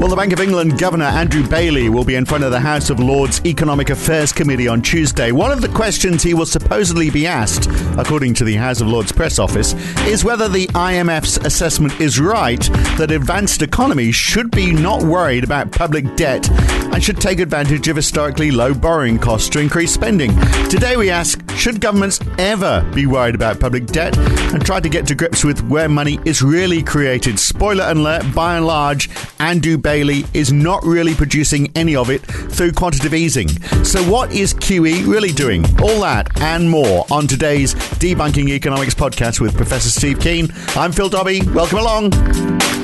Well, the Bank of England Governor Andrew Bailey will be in front of the House of Lords Economic Affairs Committee on Tuesday. One of the questions he will supposedly be asked, according to the House of Lords press office, is whether the IMF's assessment is right that advanced economies should be not worried about public debt and should take advantage of historically low borrowing costs to increase spending. Today we ask, should governments ever be worried about public debt and try to get to grips with where money is really created? Spoiler alert, by and large, Andrew Bailey is not really producing any of it through quantitative easing. So, what is QE really doing? All that and more on today's Debunking Economics podcast with Professor Steve Keen. I'm Phil Dobbie. Welcome along.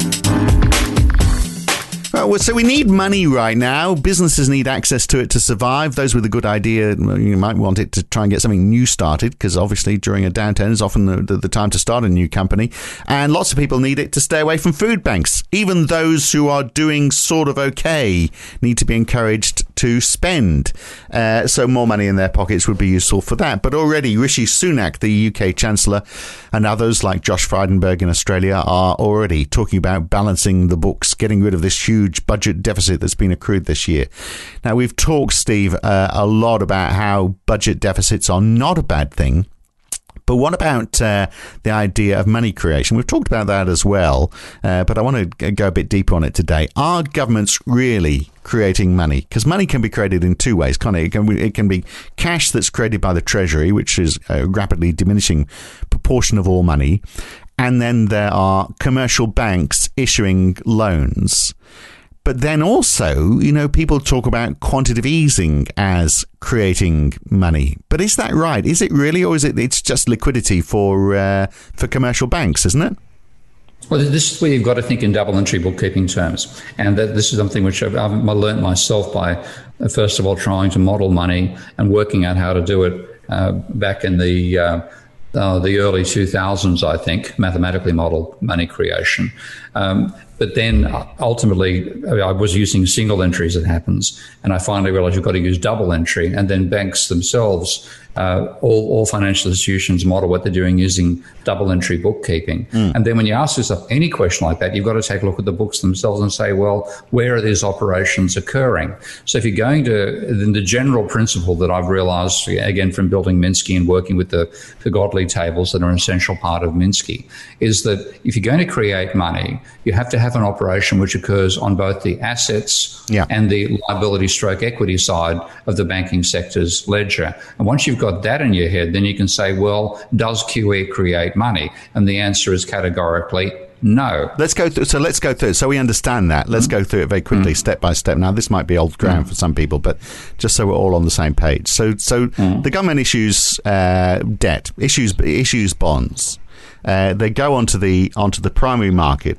Well, so we need money right now. Businesses need access to it to survive. Those with a good idea, you might want it to try and get something new started because obviously during a downturn is often the, the, the time to start a new company. And lots of people need it to stay away from food banks. Even those who are doing sort of okay need to be encouraged to spend. Uh, so more money in their pockets would be useful for that. But already Rishi Sunak, the UK Chancellor, and others like Josh Frydenberg in Australia are already talking about balancing the books, getting rid of this huge budget deficit that's been accrued this year. Now, we've talked, Steve, uh, a lot about how budget deficits are not a bad thing. But what about uh, the idea of money creation? We've talked about that as well, uh, but I want to go a bit deeper on it today. Are governments really creating money? Because money can be created in two ways, can't it? It can, it can be cash that's created by the Treasury, which is a rapidly diminishing proportion of all money, and then there are commercial banks issuing loans. But then also, you know, people talk about quantitative easing as creating money. But is that right? Is it really, or is it? It's just liquidity for uh, for commercial banks, isn't it? Well, this is where you've got to think in double entry bookkeeping terms, and that this is something which I've, I've learned myself by uh, first of all trying to model money and working out how to do it uh, back in the uh, uh, the early 2000s, I think, mathematically modeled money creation. Um, but then ultimately, I was using single entry as it happens. And I finally realized you've got to use double entry. And then banks themselves, uh, all, all financial institutions model what they're doing using double entry bookkeeping. Mm. And then when you ask yourself any question like that, you've got to take a look at the books themselves and say, well, where are these operations occurring? So if you're going to, then the general principle that I've realized, again, from building Minsky and working with the, the Godley tables that are an essential part of Minsky, is that if you're going to create money, you have to have an operation which occurs on both the assets yeah. and the liability stroke equity side of the banking sector's ledger. And once you've got that in your head, then you can say, well, does QE create money? And the answer is categorically no. Let's go through. So let's go through. So we understand that. Let's mm-hmm. go through it very quickly, mm-hmm. step by step. Now this might be old ground mm-hmm. for some people, but just so we're all on the same page. So, so the government issues uh, debt, issues issues bonds. Uh, they go onto the onto the primary market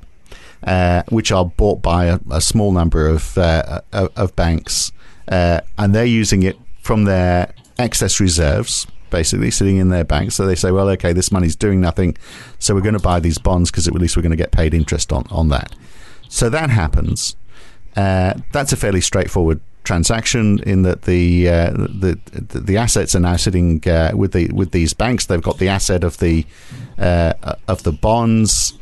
uh, which are bought by a, a small number of uh, of banks, uh, and they're using it from their excess reserves, basically sitting in their banks. So they say, well, okay, this money's doing nothing, so we're going to buy these bonds because at least we're going to get paid interest on on that. So that happens. Uh, that's a fairly straightforward transaction in that the uh, the the assets are now sitting uh, with the with these banks. They've got the asset of the uh, of the bonds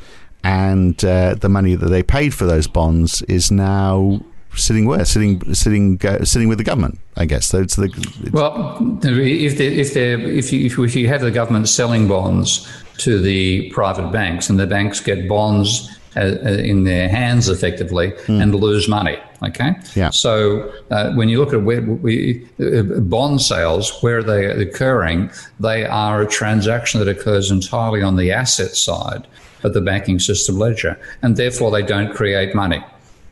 and uh, the money that they paid for those bonds is now sitting where sitting sitting uh, sitting with the government I guess so it's the it's well if they, if they if you if you have the government selling bonds to the private banks and the banks get bonds uh, uh in their hands effectively mm. and lose money okay yeah so uh, when you look at where we, uh, bond sales where they are occurring they are a transaction that occurs entirely on the asset side of the banking system ledger, and therefore they don't create money.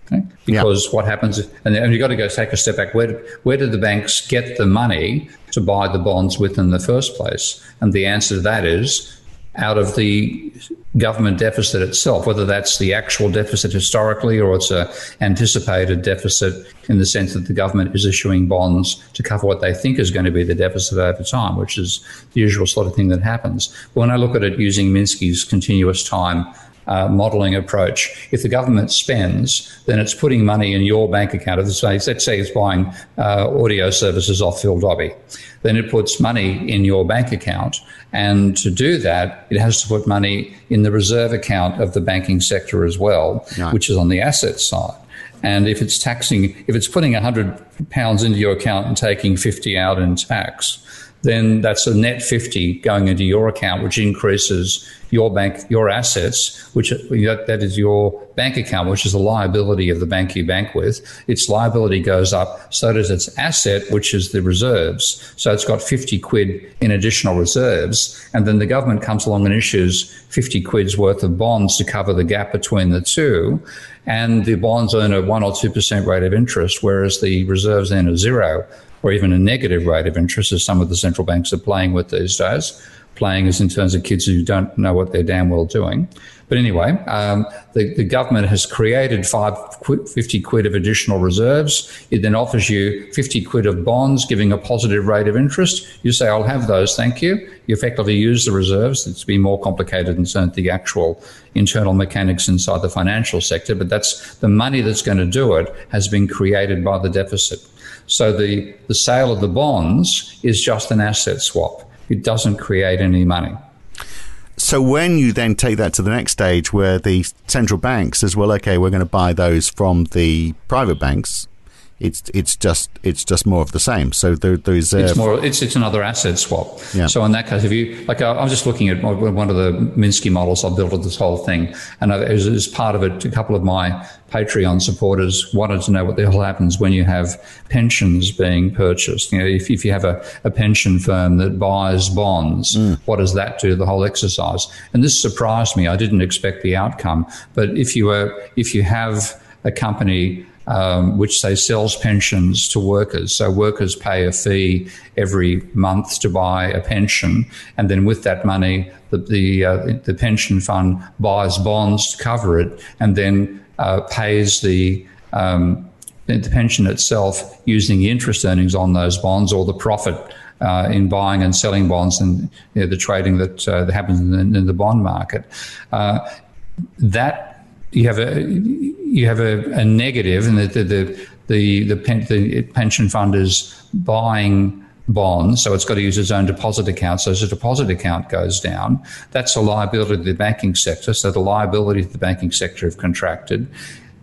Okay? Because what happens, and, and you've got to go take a step back. Where, where did the banks get the money to buy the bonds with in the first place? And the answer to that is out of the government deficit itself, whether that's the actual deficit historically or it's a anticipated deficit in the sense that the government is issuing bonds to cover what they think is going to be the deficit over time, which is the usual sort of thing that happens. But when I look at it using Minsky's continuous time uh, modelling approach. If the government spends, then it's putting money in your bank account. Let's say, let's say it's buying uh, audio services off Phil Dobbie. Then it puts money in your bank account. And to do that, it has to put money in the reserve account of the banking sector as well, right. which is on the asset side. And if it's taxing, if it's putting 100 pounds into your account and taking 50 out in tax, then that's a net 50 going into your account, which increases your bank, your assets, which that is your bank account, which is the liability of the bank you bank with. Its liability goes up, so does its asset, which is the reserves. So it's got 50 quid in additional reserves. And then the government comes along and issues 50 quid's worth of bonds to cover the gap between the two. And the bonds earn a 1 or 2% rate of interest, whereas the reserves earn a zero or even a negative rate of interest, as some of the central banks are playing with these days. Playing is in terms of kids who don't know what they're damn well doing. But anyway, um, the, the government has created five, 50 quid of additional reserves. It then offers you 50 quid of bonds, giving a positive rate of interest. You say, I'll have those, thank you. You effectively use the reserves. It's been more complicated terms of the actual internal mechanics inside the financial sector, but that's the money that's going to do it has been created by the deficit. So the, the sale of the bonds is just an asset swap. It doesn't create any money. So when you then take that to the next stage where the central bank says, well, okay, we're going to buy those from the private banks, it's it's just it's just more of the same. So there, there's it's more it's it's another asset swap. Yeah. So in that case, if you like, I, was just looking at one of the Minsky models I built of this whole thing, and as, as part of it, a couple of my Patreon supporters wanted to know what the hell happens when you have pensions being purchased. You know, if, if you have a, a pension firm that buys bonds, mm. what does that do to the whole exercise? And this surprised me. I didn't expect the outcome. But if you were, if you have a company um, which say sells pensions to workers. So workers pay a fee every month to buy a pension, and then with that money, the the, uh, the pension fund buys bonds to cover it, and then uh, pays the um, the pension itself using the interest earnings on those bonds or the profit uh, in buying and selling bonds and you know, the trading that, uh, that happens in the, in the, bond market. Uh, that you have a you have a, a negative, and the the the, the, the, pen, the pension fund is buying bonds, so it's got to use its own deposit account. So as the deposit account goes down, that's a liability to the banking sector. So the liability to the banking sector have contracted.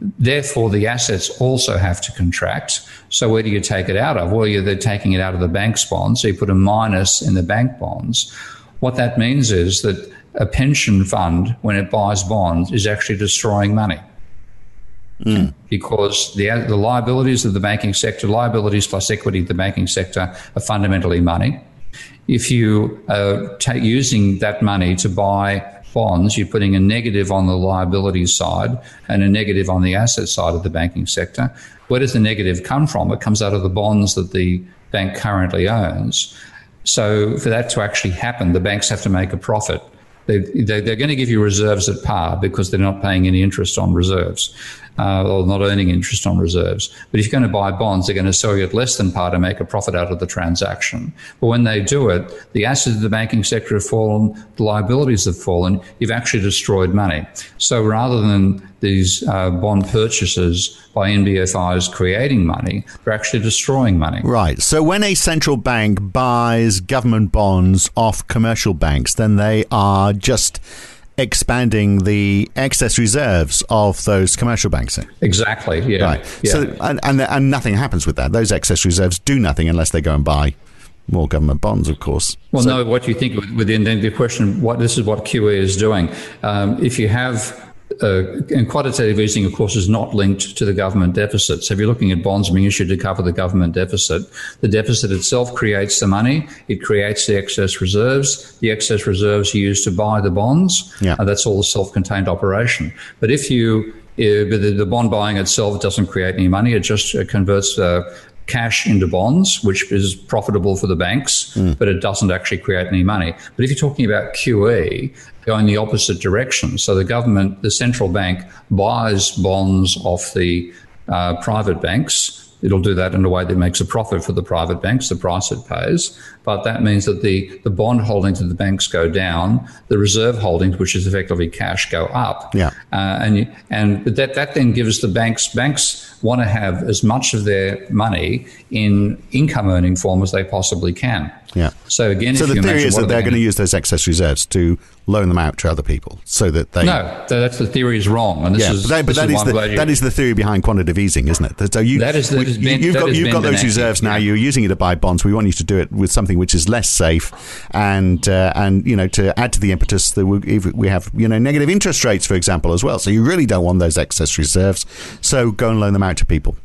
Therefore, the assets also have to contract. So where do you take it out of? Well, you're they're taking it out of the bank's bonds. So you put a minus in the bank bonds. What that means is that a pension fund, when it buys bonds, is actually destroying money. Mm. Because the, the liabilities of the banking sector, liabilities plus equity of the banking sector, are fundamentally money. If you are using that money to buy bonds, you're putting a negative on the liability side and a negative on the asset side of the banking sector. Where does the negative come from? It comes out of the bonds that the bank currently owns. So, for that to actually happen, the banks have to make a profit. They, are going to give you reserves at par because they're not paying any interest on reserves uh, or not earning interest on reserves. But if you're going to buy bonds, they're going to sell you at less than par to make a profit out of the transaction. But when they do it, the assets of the banking sector have fallen, the liabilities have fallen, you've actually destroyed money. So rather than these uh, bond purchases by NBFIs creating money, they're actually destroying money. Right. So when a central bank buys government bonds off commercial banks, then they are just expanding the excess reserves of those commercial banks. Exactly. Yeah. Right. Yeah. So and, and and nothing happens with that. Those excess reserves do nothing unless they go and buy more government bonds, of course. Well, so, no. What you think within the question? What this is what QE is doing. Um, if you have uh, and quantitative easing, of course, is not linked to the government deficit. So if you're looking at bonds being issued to cover the government deficit, the deficit itself creates the money. It creates the excess reserves. The excess reserves are used to buy the bonds. Yeah. Uh, that's all a self-contained operation. But if you uh, the, the, bond buying itself doesn't create any money. It just converts uh, cash into bonds, which is profitable for the banks, mm. but it doesn't actually create any money. But if you're talking about QE, going the opposite direction. So the government, the central bank, buys bonds off the uh, private banks. It'll do that in a way that makes a profit for the private banks, the price it pays. But that means that the, the bond holdings of the banks go down, the reserve holdings, which is effectively cash, go up. Yeah. Uh, and and that, that then gives the banks, banks want to have as much of their money in income earning form as they possibly can. Yeah. So again, so the theory is that they're going to use those excess reserves to loan them out to other people, so that they. No, that's the theory is wrong, and this yeah, is. But, that, but that, is the, that is the theory behind quantitative easing, isn't it? So you, that is, that is been, you've got, you've got those reserves now. Yeah. You're using it to buy bonds. We want you to do it with something which is less safe, and uh, and you know to add to the impetus that we, we have you know negative interest rates, for example, as well. So you really don't want those excess reserves. So go and loan them out to people.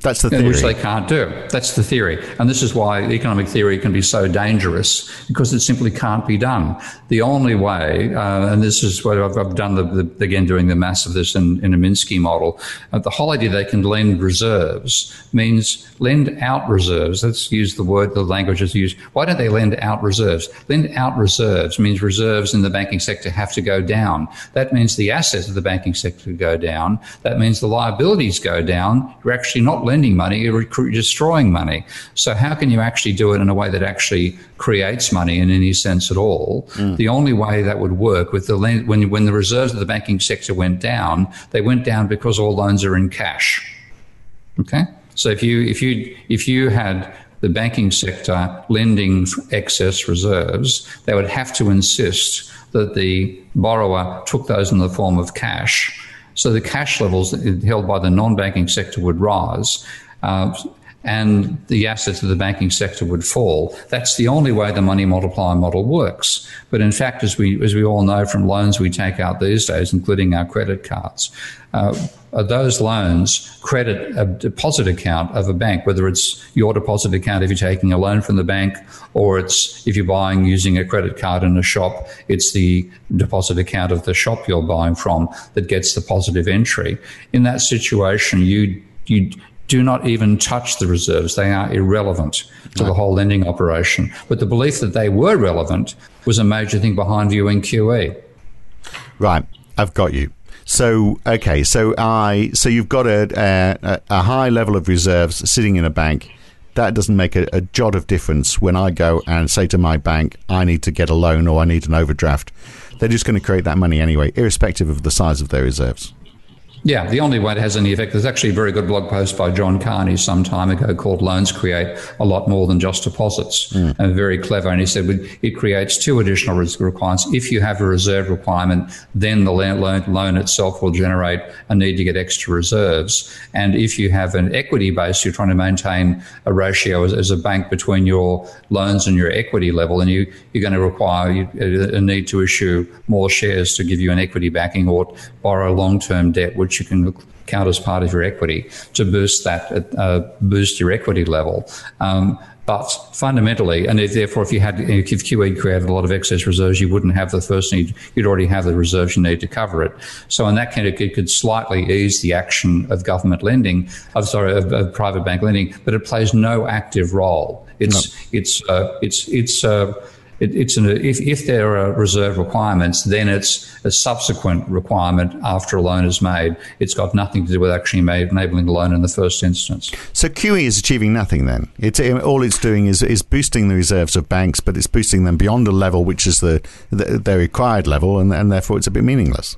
That's the theory. Which they can't do. That's the theory. And this is why economic theory can be so dangerous because it simply can't be done. The only way, uh, and this is what I've, I've done, the, the, again, doing the mass of this in, in a Minsky model, uh, the whole idea they can lend reserves means lend out reserves. Let's use the word, the language is used. Why don't they lend out reserves? Lend out reserves means reserves in the banking sector have to go down. That means the assets of the banking sector go down. That means the liabilities go down. You're actually not lending money, you're destroying money. So how can you actually do it in a way that actually creates money in any sense at all? Mm. The only way that would work with the when when the reserves of the banking sector went down, they went down because all loans are in cash. Okay, so if you if you if you had the banking sector lending excess reserves, they would have to insist that the borrower took those in the form of cash so the cash levels held by the non-banking sector would rise. Uh, and the assets of the banking sector would fall. That's the only way the money multiplier model works. But in fact, as we as we all know from loans we take out these days, including our credit cards, uh, those loans credit a deposit account of a bank, whether it's your deposit account if you're taking a loan from the bank, or it's if you're buying using a credit card in a shop, it's the deposit account of the shop you're buying from that gets the positive entry. In that situation, you you do not even touch the reserves. They are irrelevant to the whole lending operation. But the belief that they were relevant was a major thing behind viewing QE. Right, I've got you. So okay, so I so you've got a, a, a high level of reserves sitting in a bank. That doesn't make a, a jot of difference when I go and say to my bank, I need to get a loan or I need an overdraft. They're just going to create that money anyway, irrespective of the size of their reserves. Yeah, the only way it has any effect. There's actually a very good blog post by John Carney some time ago called "Loans Create a Lot More Than Just Deposits," mm. and very clever. And he said it creates two additional requirements. If you have a reserve requirement, then the loan, loan itself will generate a need to get extra reserves. And if you have an equity base, you're trying to maintain a ratio as, as a bank between your loans and your equity level, and you, you're going to require a need to issue more shares to give you an equity backing or borrow long-term debt, which which you can count as part of your equity to boost that, uh, boost your equity level. Um, but fundamentally, and if, therefore, if you had if QE created a lot of excess reserves, you wouldn't have the first need. You'd already have the reserves you need to cover it. So in that case, it could slightly ease the action of government lending. I'm sorry, of, of private bank lending, but it plays no active role. It's no. it's uh, it's it's. Uh, it, it's an, if, if there are reserve requirements, then it's a subsequent requirement after a loan is made. It's got nothing to do with actually enabling the loan in the first instance. So QE is achieving nothing then. It's all it's doing is is boosting the reserves of banks, but it's boosting them beyond a level which is the, the their required level, and, and therefore it's a bit meaningless.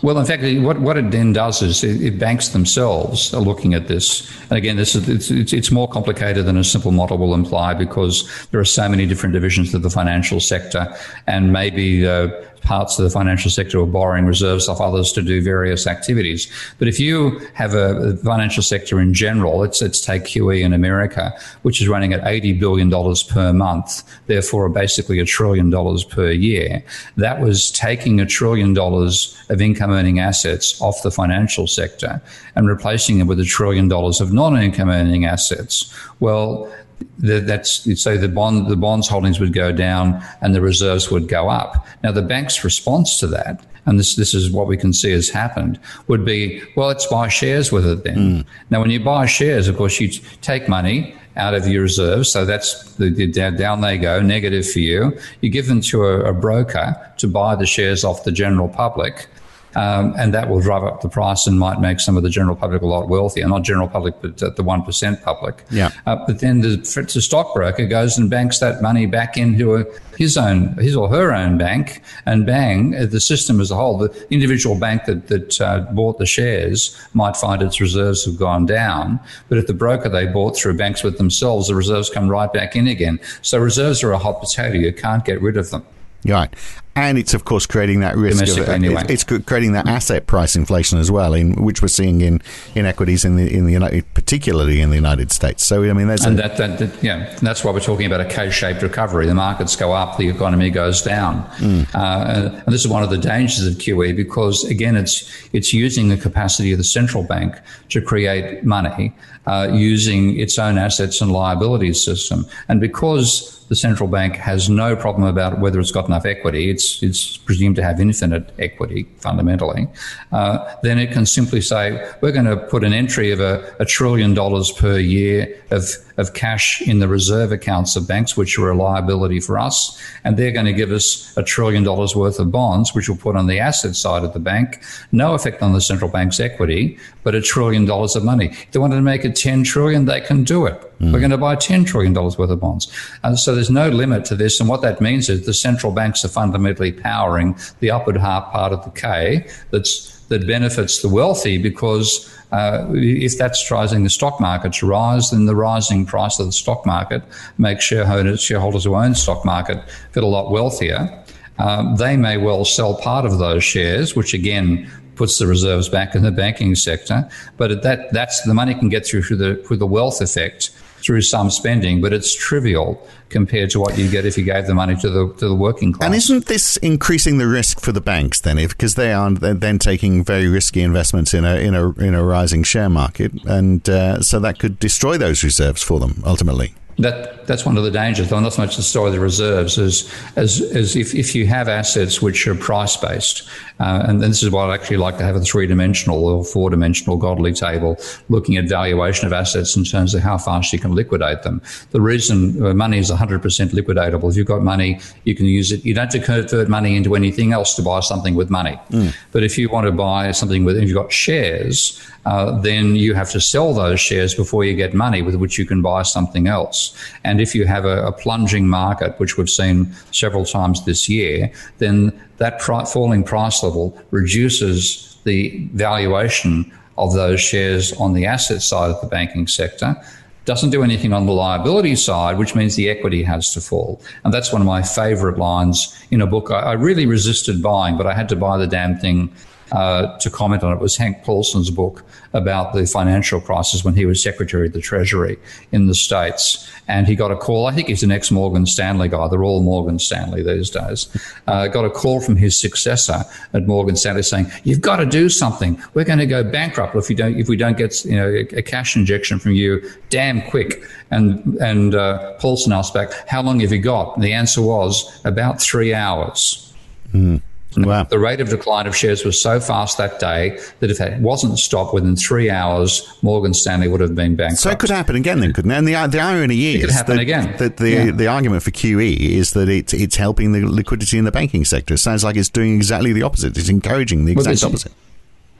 Well, in fact, what, what it then does is it, it, banks themselves are looking at this. And again, this is it's, it's, more complicated than a simple model will imply because there are so many different divisions of the financial sector, and maybe uh, parts of the financial sector are borrowing reserves off others to do various activities. But if you have a, financial sector in general, let's, let's take QE in America, which is running at $80 billion per month, therefore basically a trillion dollars per year. That was taking a trillion dollars of income earning assets off the financial sector and replacing it with a trillion dollars of non income earning assets. Well, that's so the bond the bonds holdings would go down and the reserves would go up. Now the bank's response to that and this this is what we can see has happened, would be well, let's buy shares with it then. Mm. Now, when you buy shares, of course, you take money out of your reserves, so that's the, the down they go, negative for you. You give them to a, a broker to buy the shares off the general public. Um, and that will drive up the price and might make some of the general public a lot wealthier. Not general public, but the one percent public. Yeah. Uh, but then the, the stockbroker goes and banks that money back into a, his own, his or her own bank, and bang, uh, the system as a whole, the individual bank that that uh, bought the shares might find its reserves have gone down. But if the broker they bought through banks with themselves, the reserves come right back in again. So reserves are a hot potato. You can't get rid of them. Right. And it's of course creating that risk of anyway. it's creating that asset price inflation as well, in which we're seeing in, in equities in the in the United, particularly in the United States. So I mean, that's and a, that, that, that, yeah, that's why we're talking about a K-shaped recovery. The markets go up, the economy goes down, mm. uh, and this is one of the dangers of QE because again, it's it's using the capacity of the central bank to create money uh, using its own assets and liabilities system, and because the central bank has no problem about whether it's got enough equity. It's, it's presumed to have infinite equity fundamentally. Uh, then it can simply say, we're going to put an entry of a, a trillion dollars per year of, of cash in the reserve accounts of banks, which are a liability for us. And they're going to give us a trillion dollars worth of bonds, which we'll put on the asset side of the bank. No effect on the central bank's equity, but a trillion dollars of money. If they wanted to make it 10 trillion, they can do it. Mm. We're going to buy $10 trillion worth of bonds. And so there's no limit to this. And what that means is the central banks are fundamentally powering the upward half part of the K that's, that benefits the wealthy because uh, if that's causing the stock market to rise, then the rising price of the stock market makes shareholders, shareholders who own stock market feel a lot wealthier. Um, they may well sell part of those shares, which again puts the reserves back in the banking sector. But that that's the money can get through through the through the wealth effect through some spending, but it's trivial compared to what you get if you gave the money to the to the working class. And isn't this increasing the risk for the banks then, if because they are then taking very risky investments in a in a in a rising share market, and uh, so that could destroy those reserves for them ultimately that that's one of the dangers, though not so much the story of the reserves as as, as if, if you have assets which are price based, uh, and this is why I actually like to have a three dimensional or four dimensional Godley table, looking at valuation of assets in terms of how fast you can liquidate them. The reason uh, money is 100% liquidatable. If you've got money, you can use it. You don't have to convert money into anything else to buy something with money. Mm. But if you want to buy something with, if you've got shares, uh, then you have to sell those shares before you get money with which you can buy something else. And if you have a, a plunging market, which we've seen several times this year, then that falling price level reduces the valuation of those shares on the asset side of the banking sector doesn't do anything on the liability side, which means the equity has to fall. And that's one of my favorite lines in a book I, I really resisted buying, but I had to buy the damn thing uh, to comment on it was Hank Paulson's book about the financial crisis when he was Secretary of the Treasury in the States. And he got a call. I think he's an ex Morgan Stanley guy. They're all Morgan Stanley these days. Uh, got a call from his successor at Morgan Stanley saying, "You've got to do something. We're going to go bankrupt if we don't if we don't get you know a, a cash injection from you damn quick." And and uh, Paulson asked back, "How long have you got?" And the answer was about three hours. Mm. Wow. The rate of decline of shares was so fast that day that if it wasn't stopped within three hours, Morgan Stanley would have been bankrupt. So it could happen again then, couldn't it? And the, the irony is that, again. that the, yeah. the argument for QE is that it, it's helping the liquidity in the banking sector. It sounds like it's doing exactly the opposite. It's encouraging the exact well, opposite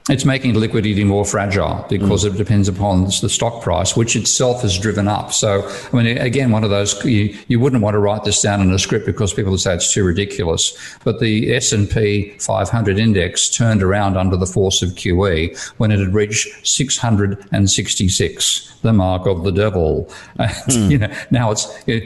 it's making liquidity more fragile because mm. it depends upon the stock price, which itself has driven up. So, I mean, again, one of those you, you wouldn't want to write this down in a script because people would say it's too ridiculous. But the S and P 500 index turned around under the force of QE when it had reached 666, the mark of the devil. Mm. you know, now it's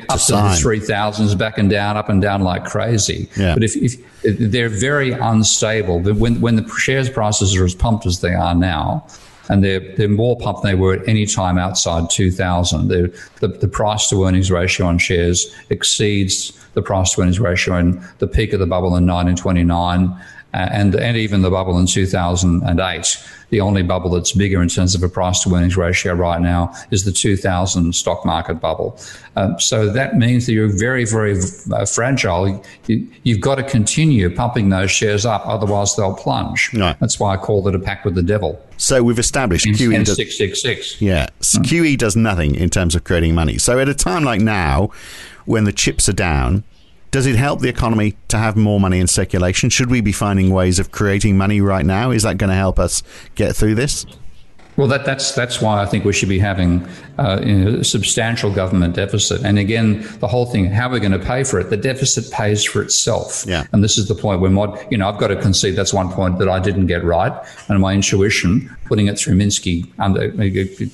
up to the three thousands, back and down, up and down like crazy. Yeah. But if, if they're very unstable, when when the shares prices are as pumped as they are now, and they're, they're more pumped than they were at any time outside 2000. The, the price to earnings ratio on shares exceeds the price to earnings ratio in the peak of the bubble in 1929 uh, and and even the bubble in 2008. The only bubble that's bigger in terms of a price to earnings ratio right now is the 2000 stock market bubble. Um, so that means that you're very, very uh, fragile. You, have got to continue pumping those shares up, otherwise they'll plunge. Right. That's why I call it a pact with the devil. So we've established QE does, 666. Yeah, mm. QE does nothing in terms of creating money. So at a time like now, when the chips are down, does it help the economy to have more money in circulation? Should we be finding ways of creating money right now? Is that going to help us get through this? Well, that, that's that's why I think we should be having uh, you know, a substantial government deficit. And again, the whole thing: how are we going to pay for it? The deficit pays for itself. Yeah. And this is the point where mod, you know, I've got to concede that's one point that I didn't get right, and my intuition, putting it through Minsky, under,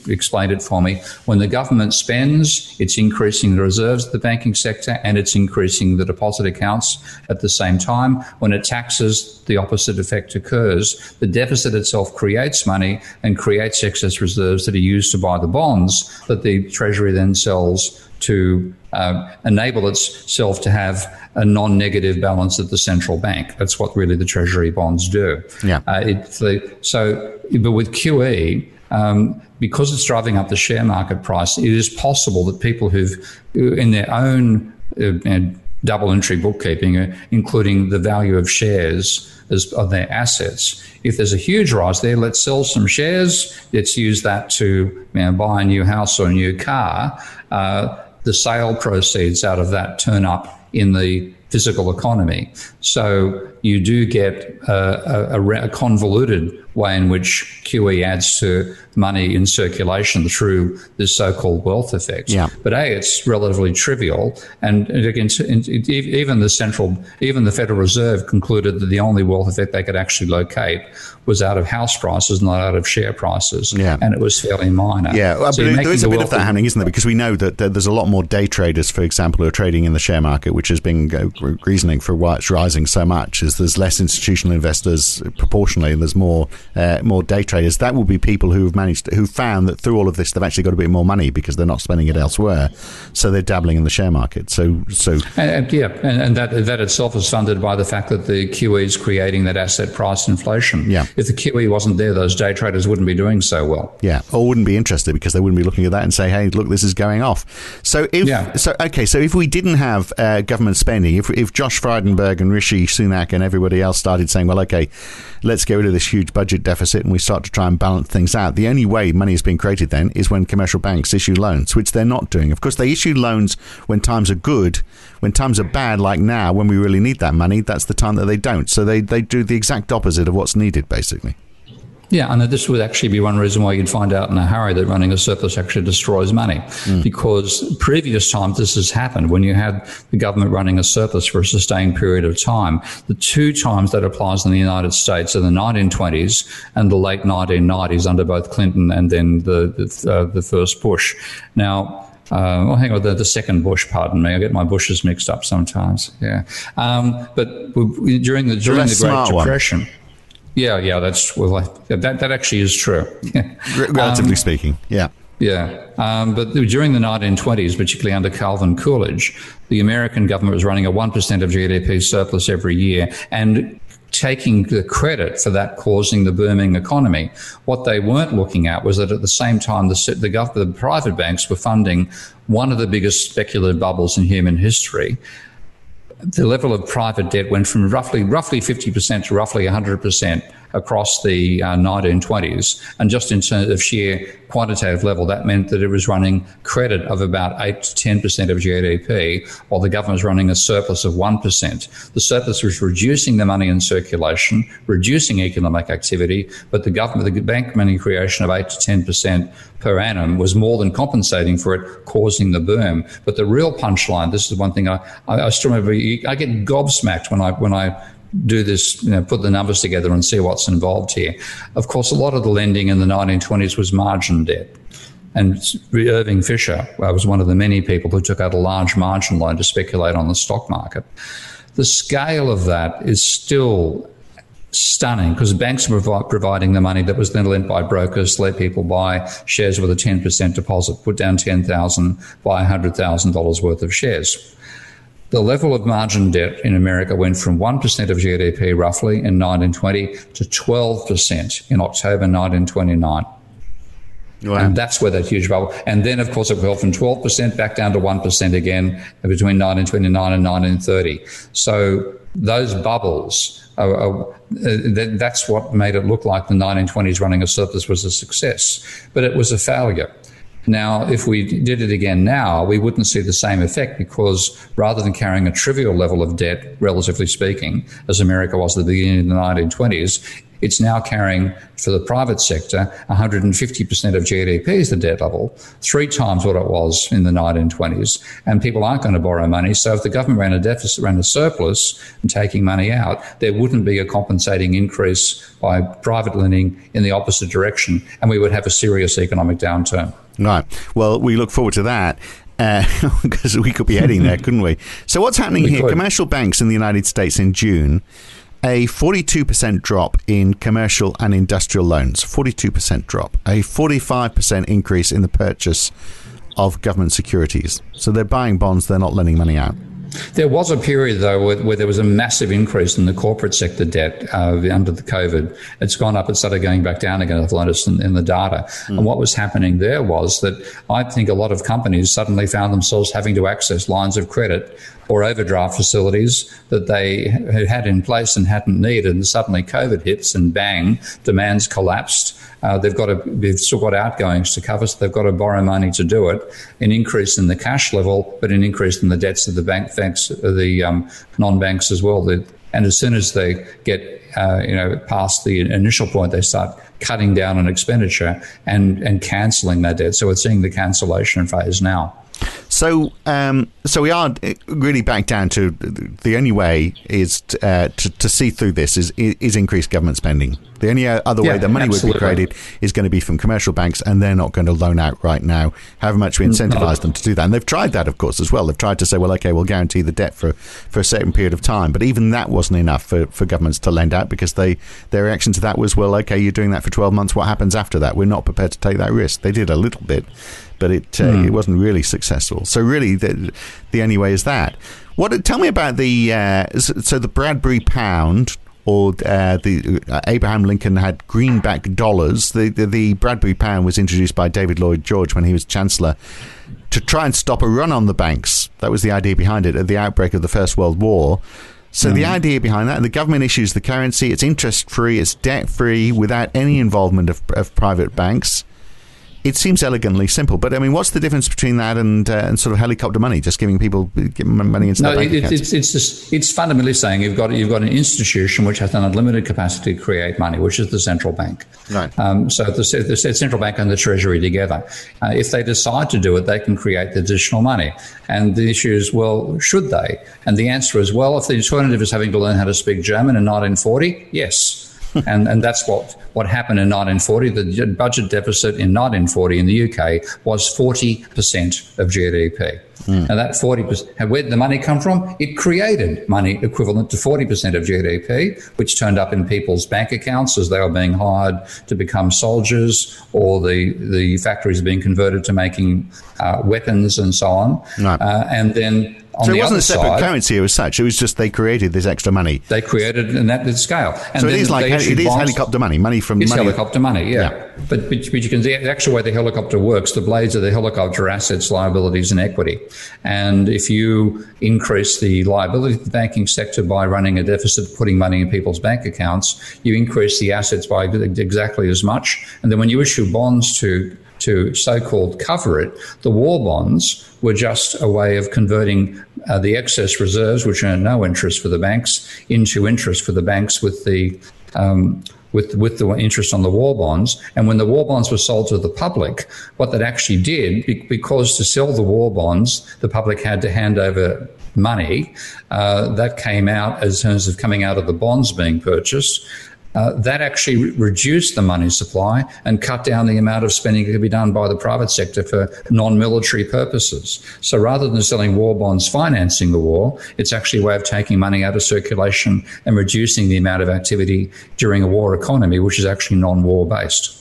explained it for me. When the government spends, it's increasing the reserves of the banking sector, and it's increasing the deposit accounts at the same time. When it taxes, the opposite effect occurs. The deficit itself creates money and creates excess reserves that are used to buy the bonds that the Treasury then sells to uh, enable itself to have a non-negative balance at the central bank. That's what really the Treasury bonds do. Yeah. Uh, the, so, but with QE, um, because it's driving up the share market price, it is possible that people who've, in their own uh, double entry bookkeeping, uh, including the value of shares as, of their assets, if there's a huge rise there, let's sell some shares. Let's use that to you know, buy a new house or a new car. Uh, the sale proceeds out of that turn up in the physical economy. So you do get a, a, a convoluted way in which QE adds to money in circulation through this so-called wealth effect. Yeah. But a, it's relatively trivial, and again, even the central, even the Federal Reserve concluded that the only wealth effect they could actually locate was out of house prices, not out of share prices. Yeah. and it was fairly minor. Yeah, well, so but there is a bit of that happening, isn't there? Because we know that there's a lot more day traders, for example, who are trading in the share market, which has been uh, reasoning for why it's rising so much. Is there's less institutional investors proportionally, and there's more uh, more day traders. That will be people who have managed, who found that through all of this, they've actually got a bit more money because they're not spending it elsewhere. So they're dabbling in the share market. So, so and, yeah, and, and, that that itself is funded by the fact that the QE is creating that asset price inflation. Yeah. If the QE wasn't there, those day traders wouldn't be doing so well. Yeah, or wouldn't be interested because they wouldn't be looking at that and say, "Hey, look, this is going off." So if yeah. so, okay, so if we didn't have uh, government spending, if if Josh Frydenberg and Rishi Sunak and everybody else started saying, "Well, okay, let's get rid of this huge budget deficit," and we start to try and balance things out, the only way money is being created then is when commercial banks issue loans, which they're not doing. Of course, they issue loans when times are good. When times are bad, like now, when we really need that money, that's the time that they don't. So they, they do the exact opposite of what's needed, basically. Yeah, and this would actually be one reason why you'd find out in a hurry that running a surplus actually destroys money. Mm. Because previous times this has happened when you had the government running a surplus for a sustained period of time. The two times that applies in the United States are the 1920s and the late 1990s under both Clinton and then the the, uh, the first Bush. Now, uh, oh, hang on, the, the, second Bush, pardon me. I get my Bushes mixed up sometimes. Yeah. Um, but during the, during the Great Depression. One. Yeah, yeah, that's well, that that actually is true. Relatively um, speaking, yeah. Yeah, um, but during the 1920s, particularly under Calvin Coolidge, the American government was running a 1% of GDP surplus every year and taking the credit for that causing the booming economy. What they weren't looking at was that at the same time, the, the, government, the private banks were funding one of the biggest speculative bubbles in human history the level of private debt went from roughly roughly 50% to roughly 100% across the uh, 1920s. And just in terms of sheer quantitative level, that meant that it was running credit of about 8 to 10% of GDP, while the government was running a surplus of 1%. The surplus was reducing the money in circulation, reducing economic activity, but the government, the bank money creation of 8 to 10% per annum was more than compensating for it, causing the boom. But the real punchline, this is one thing I, I, I still remember, I get gobsmacked when I, when I do this, you know, put the numbers together and see what's involved here. Of course, a lot of the lending in the 1920s was margin debt. And Irving Fisher was one of the many people who took out a large margin loan to speculate on the stock market. The scale of that is still stunning because banks were providing the money that was then lent by brokers, let people buy shares with a 10% deposit, put down 10,000, buy $100,000 worth of shares the level of margin debt in America went from 1% of GDP roughly in 1920 to 12% in October 1929. Wow. And that's where that huge bubble. And then, of course, it fell from 12% back down to 1% again between 1929 and 1930. So those bubbles, are, are, uh, that's what made it look like the 1920s running a surplus was a success. But it was a failure. Now, if we did it again now, we wouldn't see the same effect because rather than carrying a trivial level of debt, relatively speaking, as America was at the beginning of the 1920s, it's now carrying for the private sector 150% of GDP is the debt level, three times what it was in the 1920s. And people aren't going to borrow money. So if the government ran a deficit, ran a surplus and taking money out, there wouldn't be a compensating increase by private lending in the opposite direction. And we would have a serious economic downturn. Right. Well, we look forward to that because uh, we could be heading there, couldn't we? So, what's happening we here? Could. Commercial banks in the United States in June, a 42% drop in commercial and industrial loans, 42% drop, a 45% increase in the purchase of government securities. So, they're buying bonds, they're not lending money out. There was a period, though, where, where, there was a massive increase in the corporate sector debt uh, under the COVID. It's gone up, it started going back down again, I've noticed in, in the data. Mm. And what was happening there was that I think a lot of companies suddenly found themselves having to access lines of credit or overdraft facilities that they had in place and hadn't needed. And suddenly COVID hits and bang, demand's collapsed. Uh, they've got to, they've still got outgoings to cover, so they've got to borrow money to do it. An increase in the cash level, but an increase in the debts of the bank, banks, the um, non-banks as well. The, and as soon as they get, uh, you know, past the initial point, they start cutting down on expenditure and and cancelling their debt. So we're seeing the cancellation phase now. So, um, so we are really back down to the only way is to, uh, to, to, see through this is is increased government spending. The only other yeah, way that money absolutely. would be created is going to be from commercial banks, and they're not going to loan out right now. However much we incentivize no. them to do that, and they've tried that, of course, as well. They've tried to say, well, okay, we'll guarantee the debt for for a certain period of time, but even that wasn't enough for, for governments to lend out because they their reaction to that was, well, okay, you're doing that for 12 months. What happens after that? We're not prepared to take that risk. They did a little bit, but it uh, mm. it wasn't really successful. So really, the, the only way is that. What? Tell me about the uh, so the Bradbury pound or uh, the uh, Abraham Lincoln had greenback dollars. The, the, the Bradbury pound was introduced by David Lloyd George when he was chancellor to try and stop a run on the banks. That was the idea behind it at the outbreak of the First World War. So mm. the idea behind that, the government issues the currency. It's interest free. It's debt free without any involvement of, of private banks it seems elegantly simple, but I mean, what's the difference between that and uh, and sort of helicopter money, just giving people money into no, it, it's it's just, it's fundamentally saying you've got you've got an institution which has an unlimited capacity to create money, which is the central bank. Right. Um, so the, the, central bank and the treasury together, uh, if they decide to do it, they can create the additional money. And the issue is, well, should they? And the answer is, well, if the alternative is having to learn how to speak German in 1940, yes. And, and that's what, what happened in 1940. The budget deficit in 1940 in the UK was 40% of GDP. Mm. And that 40%, where did the money come from? It created money equivalent to 40% of GDP, which turned up in people's bank accounts as they were being hired to become soldiers or the, the factories being converted to making uh, weapons and so on. Right. Uh, and then on so it wasn't a separate side, currency as such. It was just they created this extra money. They created in that scale. And so it is like it is helicopter money, money from it's money. helicopter money. Yeah, yeah. But, but, but you can see the actual way the helicopter works. The blades of the helicopter assets, liabilities, and equity. And if you increase the liability of the banking sector by running a deficit, putting money in people's bank accounts, you increase the assets by exactly as much. And then when you issue bonds to to so called cover it, the war bonds were just a way of converting uh, the excess reserves, which earn no interest for the banks, into interest for the banks with the um, with with the interest on the war bonds. And when the war bonds were sold to the public, what that actually did, because to sell the war bonds, the public had to hand over money. Uh, that came out as terms of coming out of the bonds being purchased uh, that actually reduced the money supply and cut down the amount of spending that could be done by the private sector for non-military purposes. So rather than selling war bonds financing the war, it's actually a way of taking money out of circulation and reducing the amount of activity during a war economy, which is actually non-war based.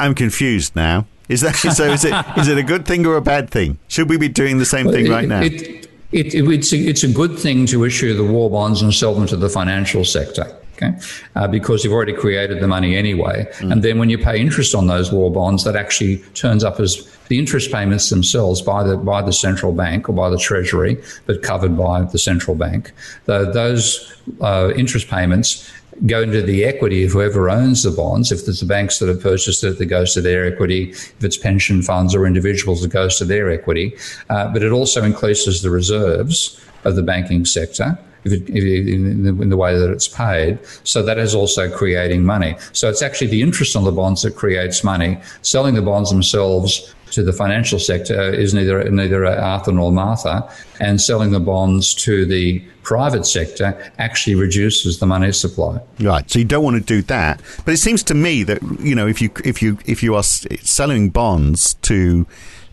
I'm confused now. Is that so? Is it is it a good thing or a bad thing? Should we be doing the same thing right now? It, it, it, it's, a, it's a good thing to issue the war bonds and sell them to the financial sector. Okay, uh, because you've already created the money anyway, mm. and then when you pay interest on those war bonds, that actually turns up as the interest payments themselves by the by the central bank or by the treasury, but covered by the central bank. The, those uh, interest payments go into the equity of whoever owns the bonds. If there's the banks that have purchased it, that goes to their equity. If it's pension funds or individuals, it goes to their equity. Uh, but it also increases the reserves of the banking sector. If it, if it, in, the, in, the, way that it's paid. So that is also creating money. So it's actually the interest on the bonds that creates money. Selling the bonds themselves to the financial sector is neither neither Arthur nor Martha, and selling the bonds to the private sector actually reduces the money supply. Right. So you don't want to do that, but it seems to me that you know if you if you if you are selling bonds to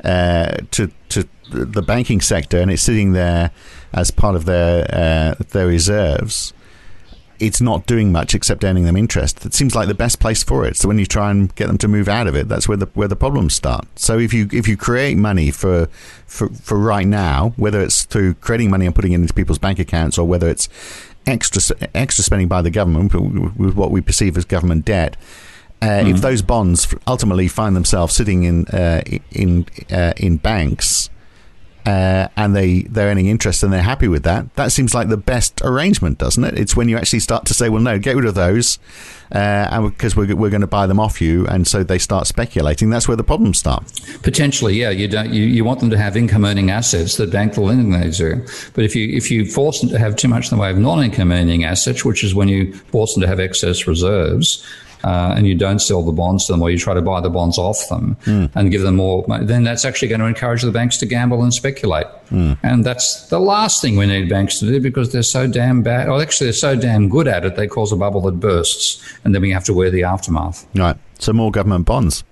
uh, to to the banking sector and it's sitting there as part of their uh, their reserves it's not doing much except earning them interest. It seems like the best place for it. So when you try and get them to move out of it, that's where the where the problems start. So if you if you create money for for for right now, whether it's through creating money and putting it into people's bank accounts, or whether it's extra extra spending by the government with what we perceive as government debt. Uh, mm-hmm. If those bonds ultimately find themselves sitting in uh, in uh, in banks, uh, and they they're earning interest and they're happy with that. That seems like the best arrangement, doesn't it? It's when you actually start to say, well, no, get rid of those, uh, and because we're, we're going to buy them off you, and so they start speculating. That's where the problems start. Potentially, yeah. You don't you, you want them to have income earning assets that bank the lending they do, but if you if you force them to have too much in the way of non income earning assets, which is when you force them to have excess reserves, uh, and you don't sell the bonds to them or you try to buy the bonds off them mm. and give them more, then that's actually going to encourage the banks to gamble and speculate. Mm. And that's the last thing we need banks to do because they're so damn bad. Or actually, they're so damn good at it, they cause a bubble that bursts and then we have to wear the aftermath. Right. So more government bonds.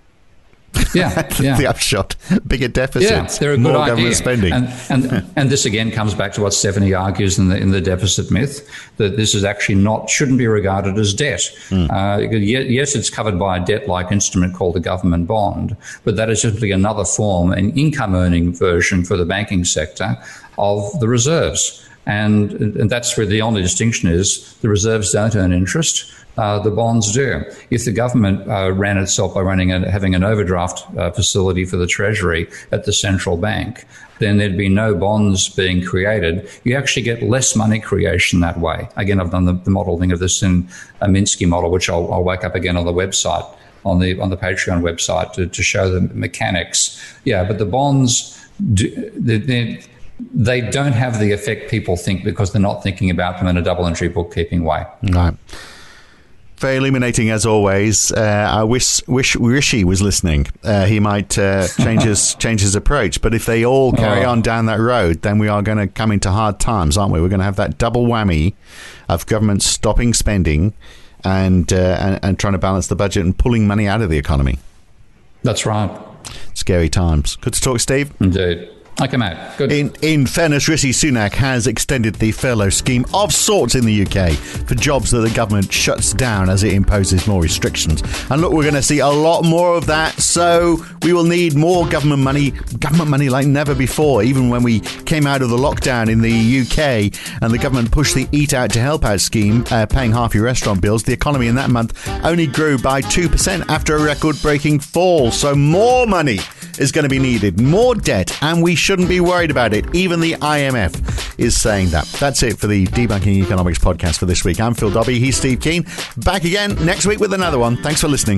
Yeah, yeah. the upshot. Bigger deficits. Yeah, they're a good more idea. government spending. And, and, and this again comes back to what Stephanie argues in the, in the deficit myth that this is actually not, shouldn't be regarded as debt. Mm. Uh, yes, it's covered by a debt like instrument called the government bond, but that is simply another form, an income earning version for the banking sector of the reserves. And, and that's where the only distinction is the reserves don't earn interest uh, the bonds do. If the government uh, ran itself by running a, having an overdraft uh, facility for the Treasury at the central bank, then there'd be no bonds being created. You actually get less money creation that way. Again, I've done the, the modeling of this in a Minsky model, which I'll, I'll wake up again on the website, on the on the Patreon website to, to show the mechanics. Yeah, but the bonds, do, they, they don't have the effect people think because they're not thinking about them in a double entry bookkeeping way. Right very illuminating as always. Uh, I wish wish Rishi was listening. Uh, he might uh, change his change his approach. But if they all carry oh. on down that road, then we are going to come into hard times, aren't we? We're going to have that double whammy of government stopping spending and, uh, and and trying to balance the budget and pulling money out of the economy. That's right. Scary times. Good to talk, Steve. Indeed. I come out. Good. In, in fairness, Rishi Sunak has extended the furlough scheme of sorts in the UK for jobs that the government shuts down as it imposes more restrictions. And look, we're going to see a lot more of that. So we will need more government money, government money like never before. Even when we came out of the lockdown in the UK and the government pushed the Eat Out to Help Out scheme, uh, paying half your restaurant bills, the economy in that month only grew by 2% after a record breaking fall. So more money is going to be needed, more debt, and we shouldn't be worried about it. Even the IMF is saying that. That's it for the Debunking Economics podcast for this week. I'm Phil Dobbie. He's Steve Keen. Back again next week with another one. Thanks for listening.